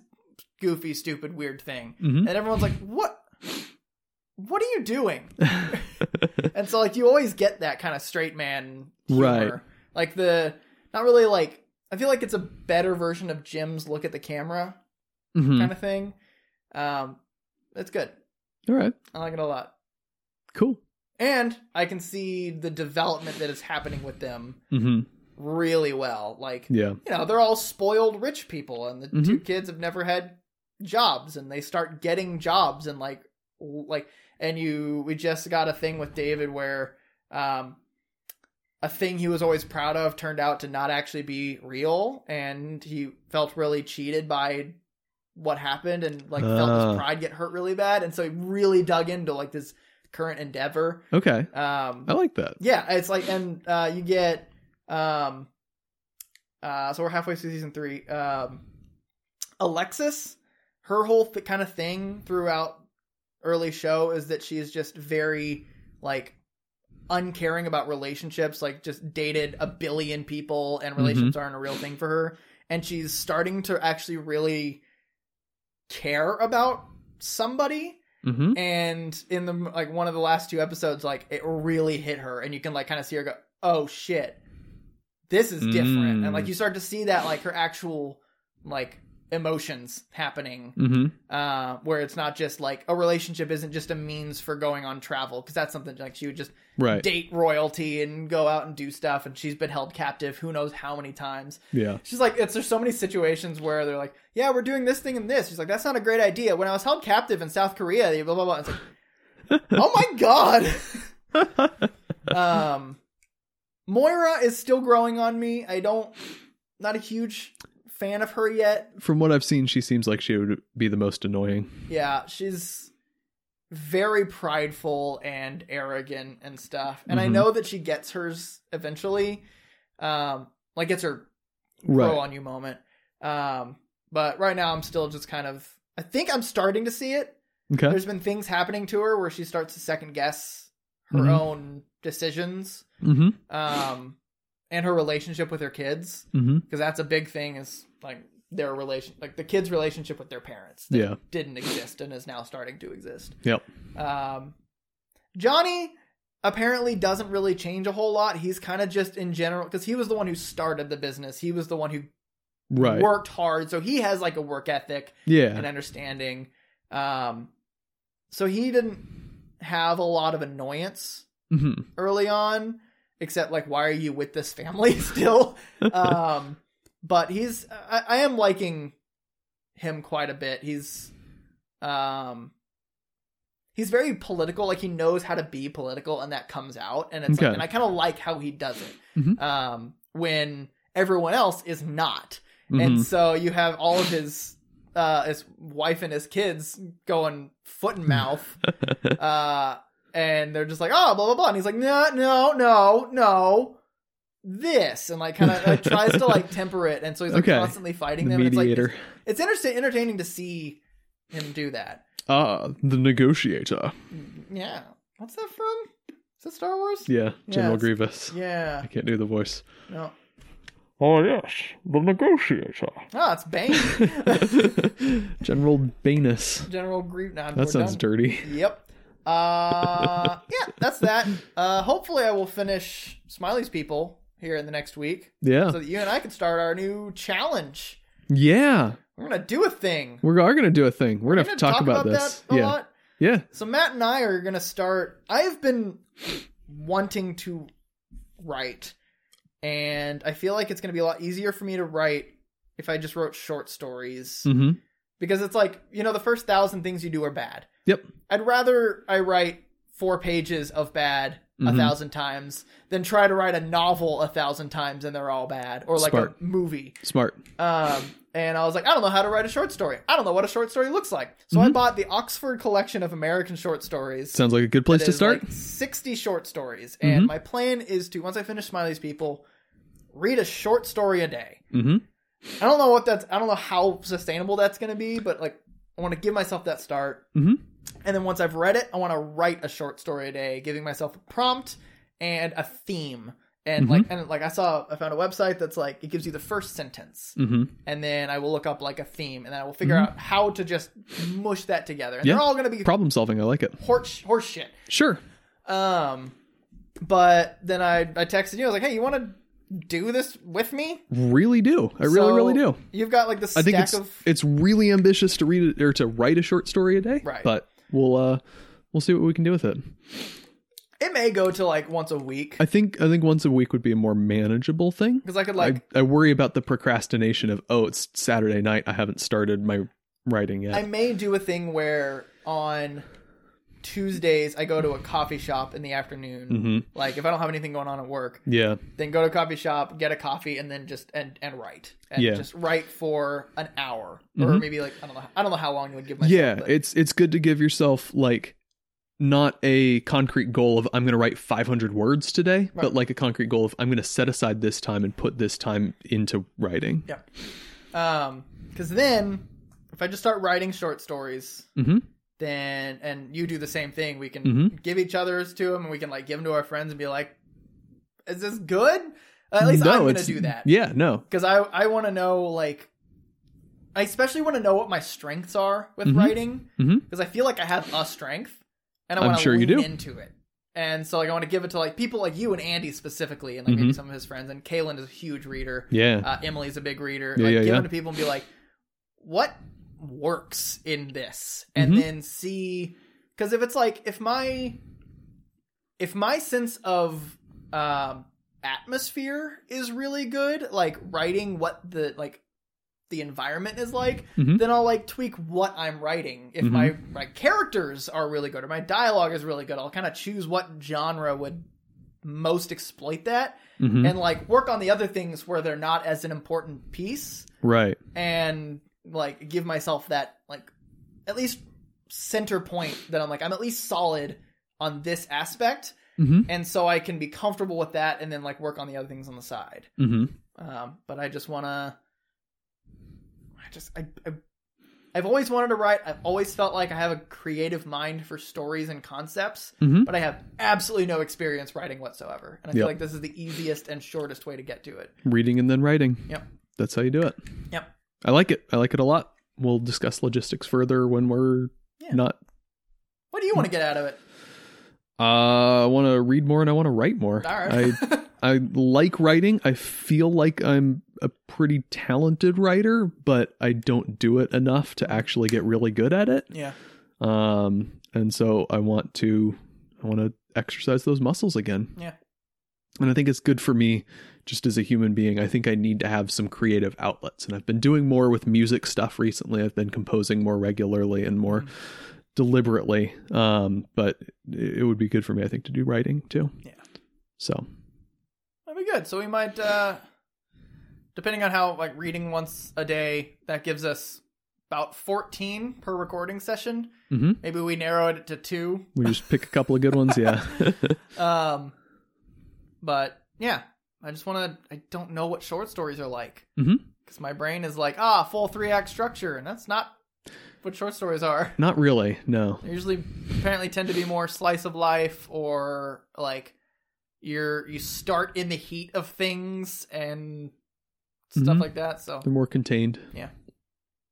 goofy, stupid, weird thing, hmm and everyone's like, "What? What are you doing?" <laughs> <laughs> And so like you always get that kind of straight man humor. Right. Like the not really like I feel like it's a better version of Jim's look at the camera hmm kind of thing. Um it's good. All right. I like it a lot. Cool. And I can see the development that is happening with them mm-hmm. really well. Like Yeah. you know, they're all spoiled rich people and the Mhm. two kids have never had jobs and they start getting jobs and like like and you we just got a thing with David where um a thing he was always proud of turned out to not actually be real and he felt really cheated by what happened and like felt Ah. his pride get hurt really bad and so he really dug into like this current endeavor. Okay. Um, I like that. yeah, it's like, and uh, you get, um, uh, so we're halfway through season three. Um, Alexis, her whole th- kind of thing throughout early show is that she is just very like uncaring about relationships, like just dated a billion people, and relationships aren't a real thing for her. And she's starting to actually really care about somebody Mm-hmm. and in the like one of the last two episodes like it really hit her and you can like kind of see her go oh shit this is different Mm. and like you start to see that like her actual like emotions happening Mm-hmm. uh where it's not just like a relationship isn't just a means for going on travel because that's something like she would just Right. date royalty and go out and do stuff and she's been held captive who knows how many times Yeah. She's like, it's there's so many situations where they're like, yeah, we're doing this thing and this. She's like, that's not a great idea. When I was held captive in South Korea, blah blah blah. It's like, <laughs> oh my god. <laughs> um, Moira is still growing on me. I don't, not a huge fan of her yet. From what I've seen, she seems like she would be the most annoying. Yeah, she's very prideful and arrogant and stuff. And I Mhm. know that she gets hers eventually. Um, like gets her grow Right. on you moment. Um, but right now I'm still just kind of I think I'm starting to see it. Okay. There's been things happening to her where she starts to second guess her Mhm. own decisions. Mm-hmm. Um, and her relationship with her kids Mm-hmm. because that's a big thing is like their relation like the kids relationship with their parents that Yeah. didn't exist and is now starting to exist Yep. um johnny apparently doesn't really change a whole lot he's kind of just in general because he was the one who started the business he was the one who Right. worked hard so he has like a work ethic Yeah. and understanding um so he didn't have a lot of annoyance Mm-hmm. early on except like why are you with this family <laughs> still um but he's I, I am liking him quite a bit he's um he's very political like he knows how to be political and that comes out and it's Okay. like, and i kind of like how he does it Mhm. um when everyone else is not Mm-hmm. and so you have all of his uh his wife and his kids going foot and mouth <laughs> uh and they're just like oh blah blah blah and he's like no no no no this and like kind of like, tries to like temper it and so he's like Okay. constantly fighting the them it's like mediator. it's, it's interesting entertaining to see him do that ah, the negotiator. yeah what's that from is that star wars Yeah, General it's- Grievous. yeah I can't do the voice. no Oh yes, the negotiator. oh it's bane <laughs> General Banus. general Grievous. nah, we're That sounds done. dirty. Yep. Uh, yeah, that's that. Uh, hopefully, I will finish Smiley's People here in the next week, Yeah. so that you and I can start our new challenge. Yeah. We're gonna do a thing. We are gonna do a thing. We're gonna We're have to talk, about, this. yeah. lot. Yeah. So Matt and I are gonna start. I've been wanting to write, and I feel like it's gonna be a lot easier for me to write if I just wrote short stories Mm-hmm. because it's like you know the first thousand things you do are bad. Yep. I'd rather I write four pages of bad a Mhm. thousand times than try to write a novel a thousand times and they're all bad or like Smart. a movie. Smart. Um, and I was like, I don't know how to write a short story. I don't know what a short story looks like. So I Mhm. bought the Oxford Collection of American Short Stories. Sounds like a good place to start. like, Sixty short stories, and Mhm. my plan is to once I finish Smiley's People, read a short story a day. mm-hmm. I don't know what that's. I don't know how sustainable that's going to be, but like, I want to give myself that start. Mhm. And then once I've read it, I want to write a short story a day, giving myself a prompt and a theme. And Mhm. like, and like, I saw, I found a website that's like, it gives you the first sentence, Mm-hmm. and then I will look up like a theme, and then I will figure out how to just mush that together. And Yeah. they're all going to be Problem solving. I like it. horse horse shit. Sure. Um, but then I I texted you. I was like, hey, you want to do this with me? Really do. I really, So, really do. You've got like the I think it's of it's really ambitious to read it or to write a short story a day. Right. But we'll uh we'll see what we can do with it. It may go to like once a week I think I think once a week would be a more manageable thing. because I could like I, I worry about the procrastination of oh it's Saturday night I haven't started my writing yet. I may do a thing where on Tuesdays I go to a coffee shop in the afternoon. mm-hmm. Like if I don't have anything going on at work, Yeah. then go to a coffee shop, get a coffee, and then just and and write and Yeah. just write for an hour or Mhm. maybe like I don't know I don't know how long you would give myself. Yeah, but- it's it's good to give yourself like not a concrete goal of I'm going to write 500 words today, Right. but like a concrete goal of I'm going to set aside this time and put this time into writing. Yeah. Um, because then if I just start writing short stories, Mhm. Then and you do the same thing, we can Mhm. give each other's to them, and we can like give them to our friends and be like, "Is this good?" at least I'm gonna do that Yeah, no. because I I want to know like. I especially want to know what my strengths are with Mhm. writing because I feel like I have a strength, and I I'm want to sure you do. into it. And so, like, I want to give it to like people like you and Andy specifically, and like maybe Mhm. some of his friends. And Kaylin is a huge reader. Yeah. Uh, Emily's a big reader. Yeah, like, yeah, give yeah. them to people and be like, what works in this? And Mhm. then see, because if it's like, if my, if my sense of um, atmosphere is really good, like writing what the, like, the environment is like, Mhm. then I'll like tweak what I'm writing. If Mhm. my my characters are really good or my dialogue is really good, I'll kind of choose what genre would most exploit that Mhm. and like work on the other things where they're not as an important piece right. and like give myself that like at least center point that I'm like I'm at least solid on this aspect Mhm. and so I can be comfortable with that and then like work on the other things on the side. Mhm. Um, but I just want to I just I, I I've always wanted to write. I've always felt like I have a creative mind for stories and concepts, Mhm. but I have absolutely no experience writing whatsoever. And I feel like this is the easiest and shortest way to get to it. Reading and then writing. Yep. That's how you do it. Yep. I like it. I like it a lot. We'll discuss logistics further when we're Yeah. not What do you want to get out of it? uh I want to read more and I want to write more. Right. I <laughs> I like writing. I feel like I'm a pretty talented writer, but I don't do it enough to actually get really good at it. yeah. Um, and so I want to, I want to exercise those muscles again. Yeah. And I think it's good for me just as a human being. I think I need to have some creative outlets. And I've been doing more with music stuff recently. I've been composing more regularly and more Mhm. deliberately. Um, but it it would be good for me, I think, to do writing too. Yeah. So, That'd be good. So we might, uh, depending on how like reading once a day, that gives us about 14 per recording session. mhm. Maybe we narrow it to two. we just pick a couple of good ones. Yeah. <laughs> Um, but yeah, I just want to. I don't know what short stories are like mm-hmm because my brain is like, ah, full three act structure, and that's not what short stories are. <laughs> Not really. No. They usually apparently tend to be more slice of life or like you're you start in the heat of things and stuff Mhm. like that. So They're more contained. Yeah.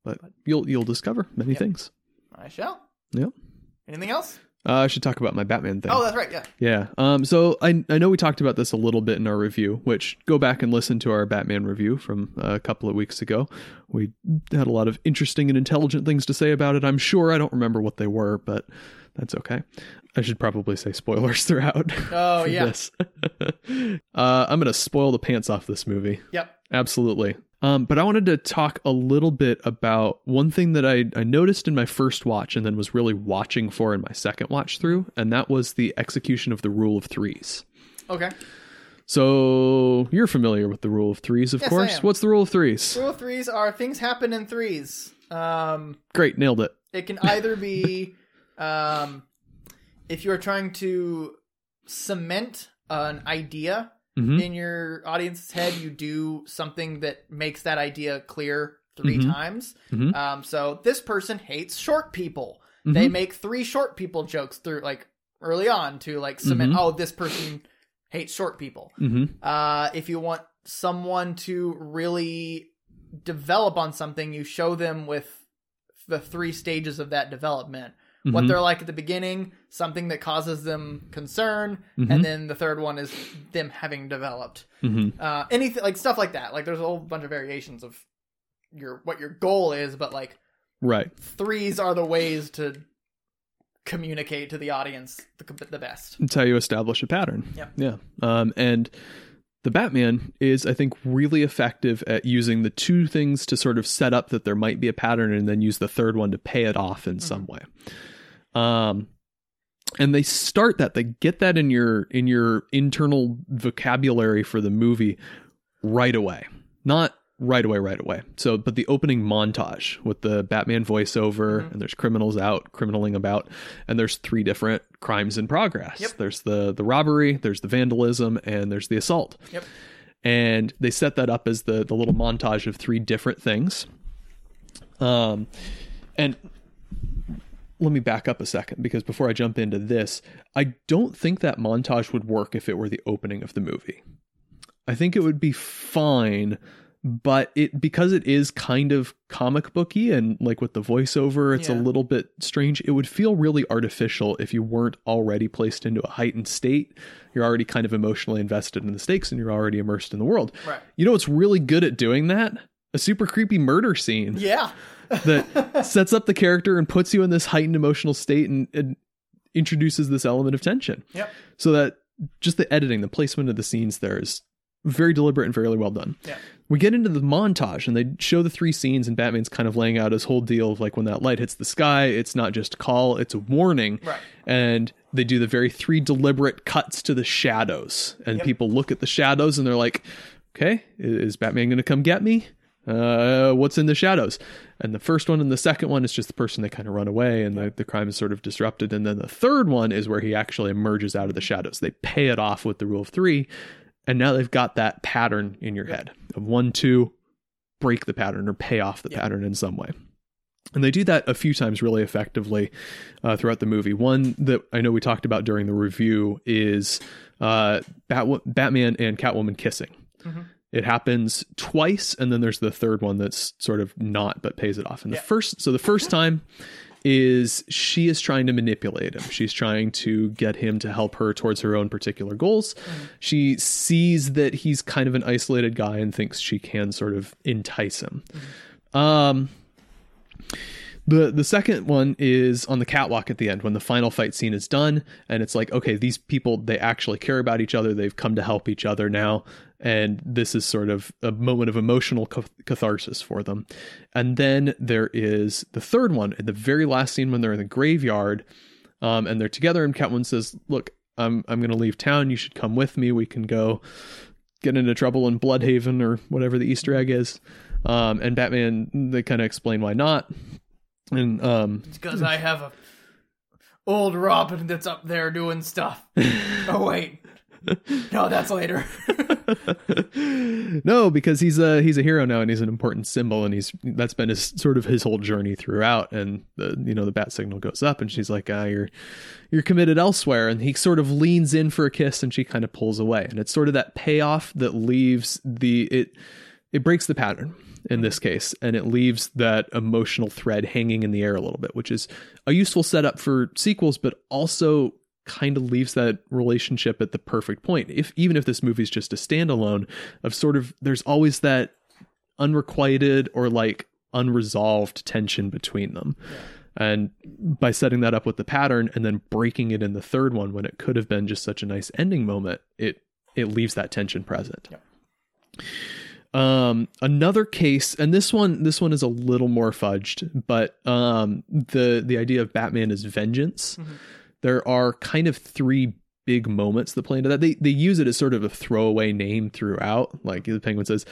But you'll you'll discover many Yep. things. I shall. Yep. Anything else? Uh, I should talk about my Batman thing. Oh, that's right. Yeah. Yeah. Um. So I I know we talked about this a little bit in our review, which go back and listen to our Batman review from uh, a couple of weeks ago. We had a lot of interesting and intelligent things to say about it. I'm sure I don't remember what they were, but that's okay. I should probably say spoilers <laughs> throughout. Oh <laughs> yeah. <laughs> uh, I'm gonna spoil the pants off this movie. Yep. Absolutely. Um, but I wanted to talk a little bit about one thing that I, I noticed in my first watch and then was really watching for in my second watch through, and that was the execution of the rule of threes. Okay. So you're familiar with the rule of threes, of Yes, course. What's the rule of threes? Rule of threes are things happen in threes. Um, Great, nailed it. it can either be, <laughs> um, if you're trying to cement an idea hmm in your audience's head, you do something that makes that idea clear 3 Mhm. times. Mhm. Um, so this person hates short people. Mm-hmm. They make three short people jokes through like early on to like cement. Mhm. Oh, this person hates short people. hmm Uh, if you want someone to really develop on something, you show them with the three stages of that development. What they're like at the beginning, something that causes them concern, Mhm. and then the third one is them having developed. hmm Uh, anything like stuff like that. Like there's a whole bunch of variations of your what your goal is, but like Right. threes are the ways to communicate to the audience the, the best. It's how you establish a pattern. Yep. Yeah. Um, and the Batman is, I think, really effective at using the two things to sort of set up that there might be a pattern and then use the third one to pay it off in some way. Um, and they start that, they get that in your in your internal vocabulary for the movie right away. Not right away, right away. So, but the opening montage with the Batman voiceover, Mhm. and there's criminals out, criminaling about, and there's three different crimes in progress. Yep. There's the the robbery, there's the vandalism, and there's the assault. Yep. And they set that up as the the little montage of three different things. Um, and let me back up a second because before I jump into this, I don't think that montage would work if it were the opening of the movie. I think it would be fine, but it because it is kind of comic booky and like with the voiceover, it's a little bit strange. It would feel really artificial if you weren't already placed into a heightened state. You're already kind of emotionally invested in the stakes and you're already immersed in the world. Right. You know what's really good at doing that? A super creepy murder scene Yeah. that <laughs> sets up the character and puts you in this heightened emotional state and, and introduces this element of tension. Yep. So that just the editing, the placement of the scenes there is very deliberate and fairly well done. Yeah. We get into the montage and they show the three scenes and Batman's kind of laying out his whole deal of like when that light hits the sky, it's not just a call, it's a warning. Right. And they do the very three deliberate cuts to the shadows. And Yep. people look at the shadows and they're like, okay, is Batman going to come get me? Uh, what's in the shadows? And the first one and the second one is just the person they kind of run away and the, the crime is sort of disrupted. And then the third one is where he actually emerges out of the shadows. They pay it off with the rule of three. And now they've got that pattern in your head of one, two, break the pattern or pay off the Yeah. pattern in some way. And they do that a few times really effectively uh, throughout the movie. One that I know we talked about during the review is uh, Bat- Batman and Catwoman kissing. Mhm. It happens twice, and then there's the third one that's sort of not, but pays it off. And the Yeah. first, so the first time is she is trying to manipulate him. She's trying to get him to help her towards her own particular goals. She sees that he's kind of an isolated guy and thinks she can sort of entice him. Um, the the second one is on the catwalk at the end when the final fight scene is done and it's like okay these people they actually care about each other they've come to help each other now and this is sort of a moment of emotional catharsis for them. And then there is the third one in the very last scene when they're in the graveyard um, and they're together and Catwoman says look I'm I'm going to leave town. You should come with me. We can go get into trouble in Blüdhaven or whatever the Easter egg is. Um, and Batman they kind of explain why not. And um because I have a old Robin that's up there doing stuff. <laughs> oh wait, no, that's later. <laughs> no because he's a he's a hero now and he's an important symbol and he's that's been his sort of his whole journey throughout. And the you know the bat signal goes up and she's like ah you're you're committed elsewhere. And he sort of leans in for a kiss and she kind of pulls away. And it's sort of that payoff that leaves the it it breaks the pattern in this case and it leaves that emotional thread hanging in the air a little bit which is a useful setup for sequels but also kind of leaves that relationship at the perfect point. If even if this movie's just a standalone of sort of there's always that unrequited or like unresolved tension between them. And by setting that up with the pattern and then breaking it in the third one when it could have been just such a nice ending moment it it leaves that tension present. Um another case and this one this one is a little more fudged but um the the idea of batman is vengeance. Mhm. There are kind of three big moments that play into that they they use it as sort of a throwaway name throughout like the penguin says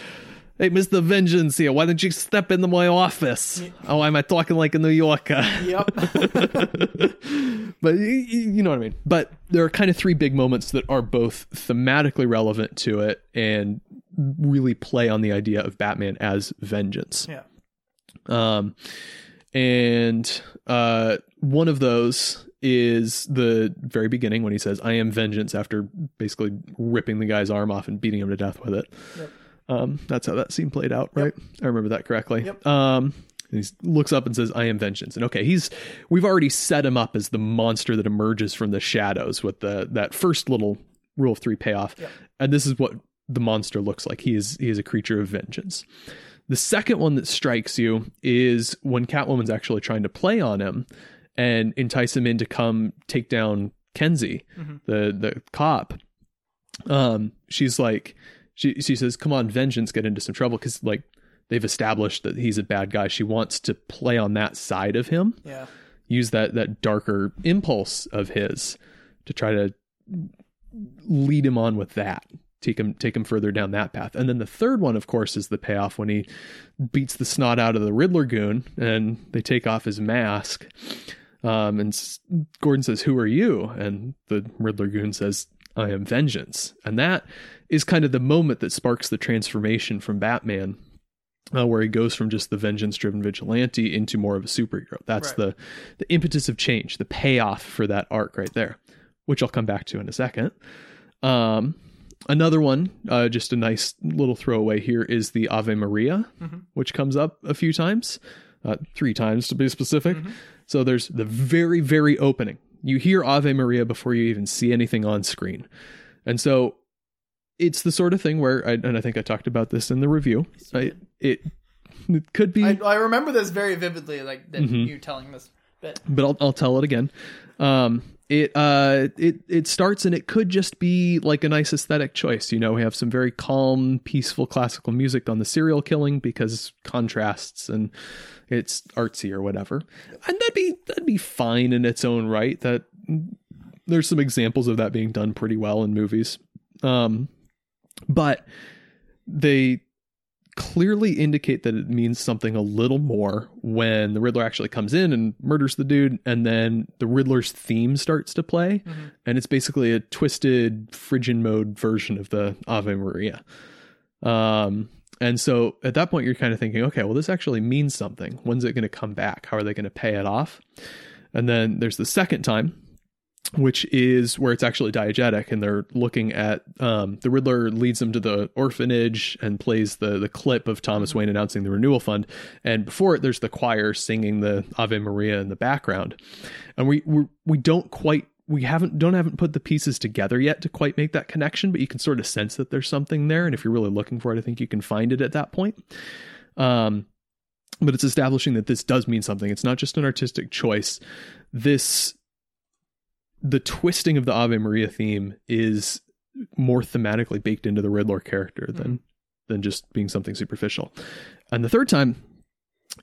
Hey, Mr. Vengeance here. Why don't you step into my office? Oh, am I talking like a New Yorker? yep. <laughs> but you, you know what I mean. But there are kind of three big moments that are both thematically relevant to it and really play on the idea of Batman as vengeance. Yeah. Um, and uh, one of those is the very beginning when he says, "I am vengeance," after basically ripping the guy's arm off and beating him to death with it. Yep. Um, that's how that scene played out, right? I remember that correctly. Yep. Um, he looks up and says, "I am vengeance." And okay, he's we've already set him up as the monster that emerges from the shadows with the that first little rule of three payoff, Yep. and this is what the monster looks like. He is he is a creature of vengeance. The second one that strikes you is when Catwoman's actually trying to play on him and entice him in to come take down Kenzie, Mhm. the the cop. Um, she's like, she she says, "Come on, vengeance, get into some trouble," because like they've established that he's a bad guy. She wants to play on that side of him, Yeah. use that that darker impulse of his to try to lead him on with that take him take him further down that path. And then the third one, of course, is the payoff when he beats the snot out of the Riddler goon and they take off his mask. Um, and Gordon says, "Who are you?" And the Riddler goon says, "I am Vengeance." And that is kind of the moment that sparks the transformation from Batman, uh, where he goes from just the vengeance-driven vigilante into more of a superhero. That's Right. the the impetus of change, the payoff for that arc right there, which I'll come back to in a second. Um, another one, uh, just a nice little throwaway here, is the Ave Maria, Mhm. which comes up a few times, uh, three times to be specific. Mhm. So there's the very, very opening. You hear Ave Maria before you even see anything on screen. And so it's the sort of thing where, I, and I think I talked about this in the review, I, it, it could be I, I remember this very vividly, like that Mhm. you telling this bit. but I'll I'll tell it again. Um, it uh it it starts and it could just be like a nice aesthetic choice. You know, we have some very calm, peaceful classical music on the serial killing because contrasts and it's artsy or whatever, and that'd be that'd be fine in its own right. That there's some examples of that being done pretty well in movies. Um, but they clearly indicate that it means something a little more when the Riddler actually comes in and murders the dude, and then the Riddler's theme starts to play, Mhm. and it's basically a twisted Phrygian mode version of the Ave Maria. Um, and so at that point, you're kind of thinking, okay, well, this actually means something. When's it going to come back? How are they going to pay it off? And then there's the second time, which is where it's actually diegetic, and they're looking at um, the Riddler leads them to the orphanage and plays the the clip of Thomas Wayne announcing the renewal fund, and before it, there's the choir singing the Ave Maria in the background, and we we, we don't quite we haven't don't haven't put the pieces together yet to quite make that connection, but you can sort of sense that there's something there, and if you're really looking for it, I think you can find it at that point. Um, but it's establishing that this does mean something. It's not just an artistic choice. This the twisting of the Ave Maria theme is more thematically baked into the Riddler character than than just being something superficial. And the third time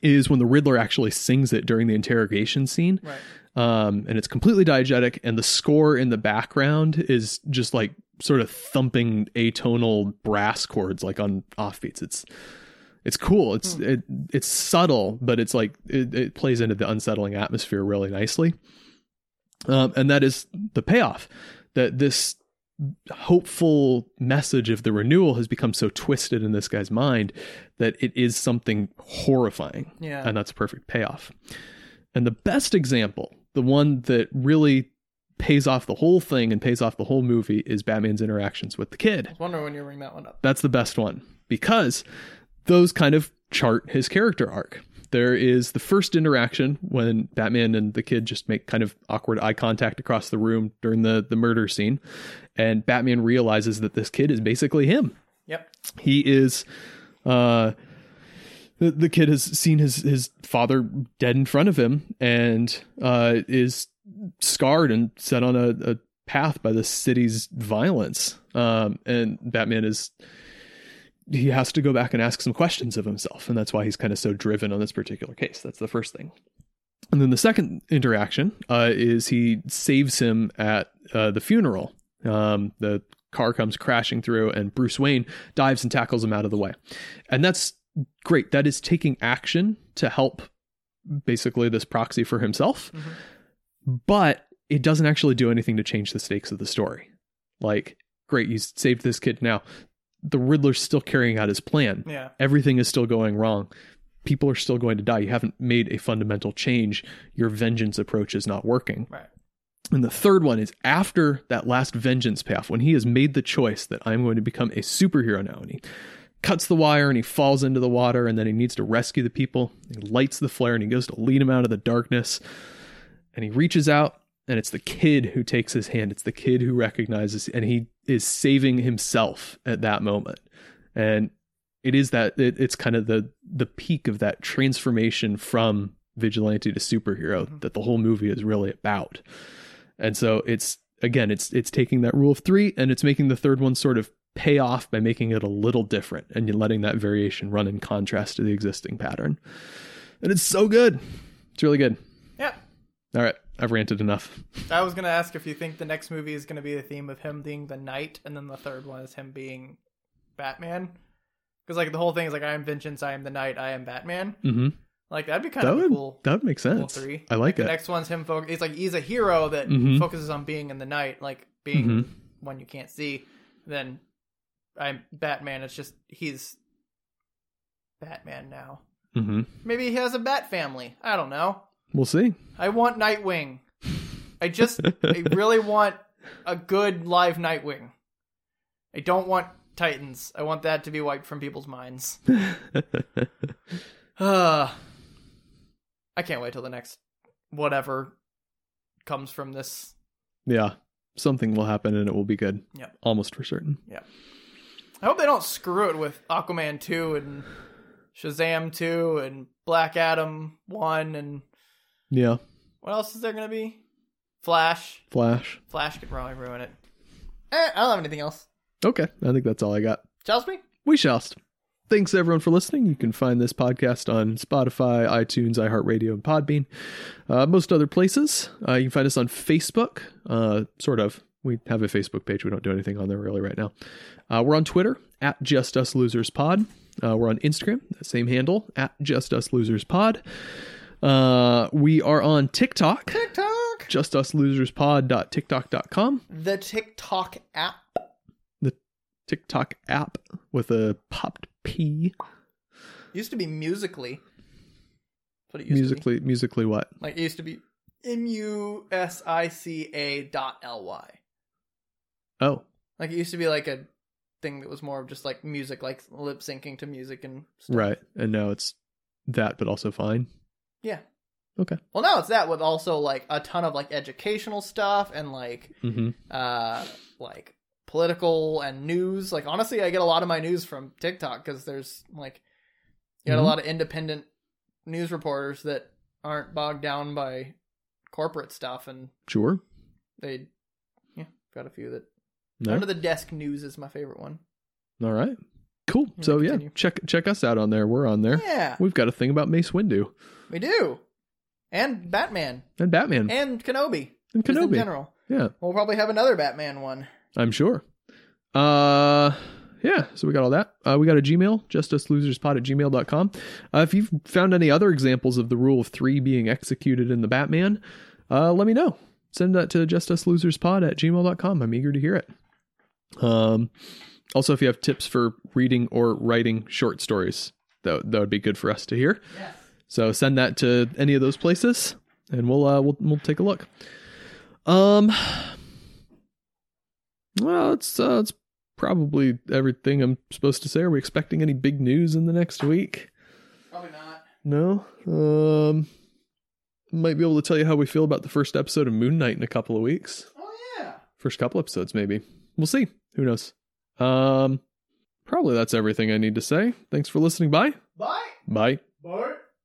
is when the Riddler actually sings it during the interrogation scene. Right. Um, and it's completely diegetic, and the score in the background is just like sort of thumping atonal brass chords, like on offbeats. It's it's cool. It's Hmm. it it's subtle, but it's like it, it plays into the unsettling atmosphere really nicely. Um, and that is the payoff that this hopeful message of the renewal has become so twisted in this guy's mind that it is something horrifying Yeah. and that's a perfect payoff. And the best example, the one that really pays off the whole thing and pays off the whole movie, is Batman's interactions with the kid. I was wondering when you bring that one up. That's the best one because those kind of chart his character arc. There is the first interaction when Batman and the kid just make kind of awkward eye contact across the room during the, the murder scene. And Batman realizes that this kid is basically him Yep. he is uh the, the kid has seen his his father dead in front of him and uh is scarred and set on a, a path by the city's violence um and batman is he has to go back and ask some questions of himself and that's why he's kind of so driven on this particular case that's the first thing and then the second interaction uh, is he saves him at uh, the funeral. Um, the car comes crashing through, and Bruce Wayne dives and tackles him out of the way. And that's great. That is taking action to help basically this proxy for himself. But it doesn't actually do anything to change the stakes of the story. Like, great, you saved this kid now. The Riddler's still carrying out his plan Yeah. everything is still going wrong. People are still going to die. You haven't made a fundamental change. Your vengeance approach is not working. Right. And the third one is after that last vengeance payoff, when he has made the choice that I'm going to become a superhero now, and he cuts the wire and he falls into the water, and then he needs to rescue the people. He lights the flare and he goes to lead him out of the darkness. And he reaches out, and it's the kid who takes his hand. It's the kid who recognizes, and he is saving himself at that moment. And it is that it, it's kind of the the peak of that transformation from vigilante to superhero Mhm. that the whole movie is really about. And so it's again, it's it's taking that rule of three and it's making the third one sort of pay off by making it a little different and letting that variation run in contrast to the existing pattern. And it's so good. It's really good. Yeah. All right. I've ranted enough. I was gonna ask if you think the next movie is gonna be the theme of him being the knight, and then the third one is him being Batman. Because like the whole thing is like I am vengeance, I am the knight, I am Batman. hmm Like that'd be kind That of would cool. that would make cool sense. three. I like The it. next one's him. Fo- it's like he's a hero that Mhm. focuses on being in the night, like being Mhm. one you can't see. Then I'm Batman. It's just he's Batman now. hmm Maybe he has a Bat family. I don't know. We'll see. I want Nightwing. I just I <laughs> really want a good live Nightwing. I don't want Titans. I want that to be wiped from people's minds. Uh, <laughs> I can't wait till the next whatever comes from this. yeah, something will happen and it will be good. Yep. almost for certain. Yeah. I hope they don't screw it with Aquaman 2 and Shazam 2 and Black Adam 1 and Yeah, what else is there going to be? Flash. Flash. Flash could probably ruin it. Eh, I don't have anything else. Okay, I think that's all I got. Chelsea? We shallst. Thanks everyone for listening. You can find this podcast on Spotify, iTunes, iHeartRadio, and Podbean. Uh, most other places. Uh, you can find us on Facebook. Uh, sort of. We have a Facebook page. We don't do anything on there really right now. Uh, we're on Twitter at Just Us Losers Pod. Uh, we're on Instagram, same handle at Just Us Losers Pod. Uh, we are on TikTok, TikTok. Just Us Losers Pod.tiktok.com. The TikTok app. The TikTok app with a popped P. Used to be Musical.ly. That's what it used to Musical.ly, musically what? Like it used to be M U S I C A dot L Y. Oh, Like it used to be like a thing that was more of just like music, like lip syncing to music and stuff. right. And now it's that, but also fine. Yeah. Okay. Well, now it's that with also like a ton of like educational stuff and like Mm-hmm. uh like political and news. Like honestly, I get a lot of my news from TikTok because there's like you got Mhm. a lot of independent news reporters that aren't bogged down by corporate stuff, and Sure. they yeah got a few that No. under the desk news is my favorite one. All right. Cool. Yeah, so yeah, check check us out on there. We're on there. Yeah, We've got a thing about Mace Windu we do, and Batman and Batman and Kenobi. and just in general. Yeah, We'll probably have another Batman one. I'm sure. Uh yeah, so we got all that. Uh, we got a Gmail, justuslosers.pod at gmail.com. Uh, if you've found any other examples of the rule of three being executed in the Batman, uh, let me know. Send that to justusloserspod at gmail.com. I'm eager to hear it. Um, also, if you have tips for reading or writing short stories, that, that would be good for us to hear. Yes. So send that to any of those places, and we'll uh, we'll we'll take a look. Um, well, it's uh, it's probably everything I'm supposed to say. Are we expecting any big news in the next week? Probably not. No. Um, might be able to tell you how we feel about the first episode of Moon Knight in a couple of weeks. Oh yeah. First couple episodes, maybe. We'll see. Who knows? Um, probably that's everything I need to say. Thanks for listening. Bye. Bye. Bye. Bye.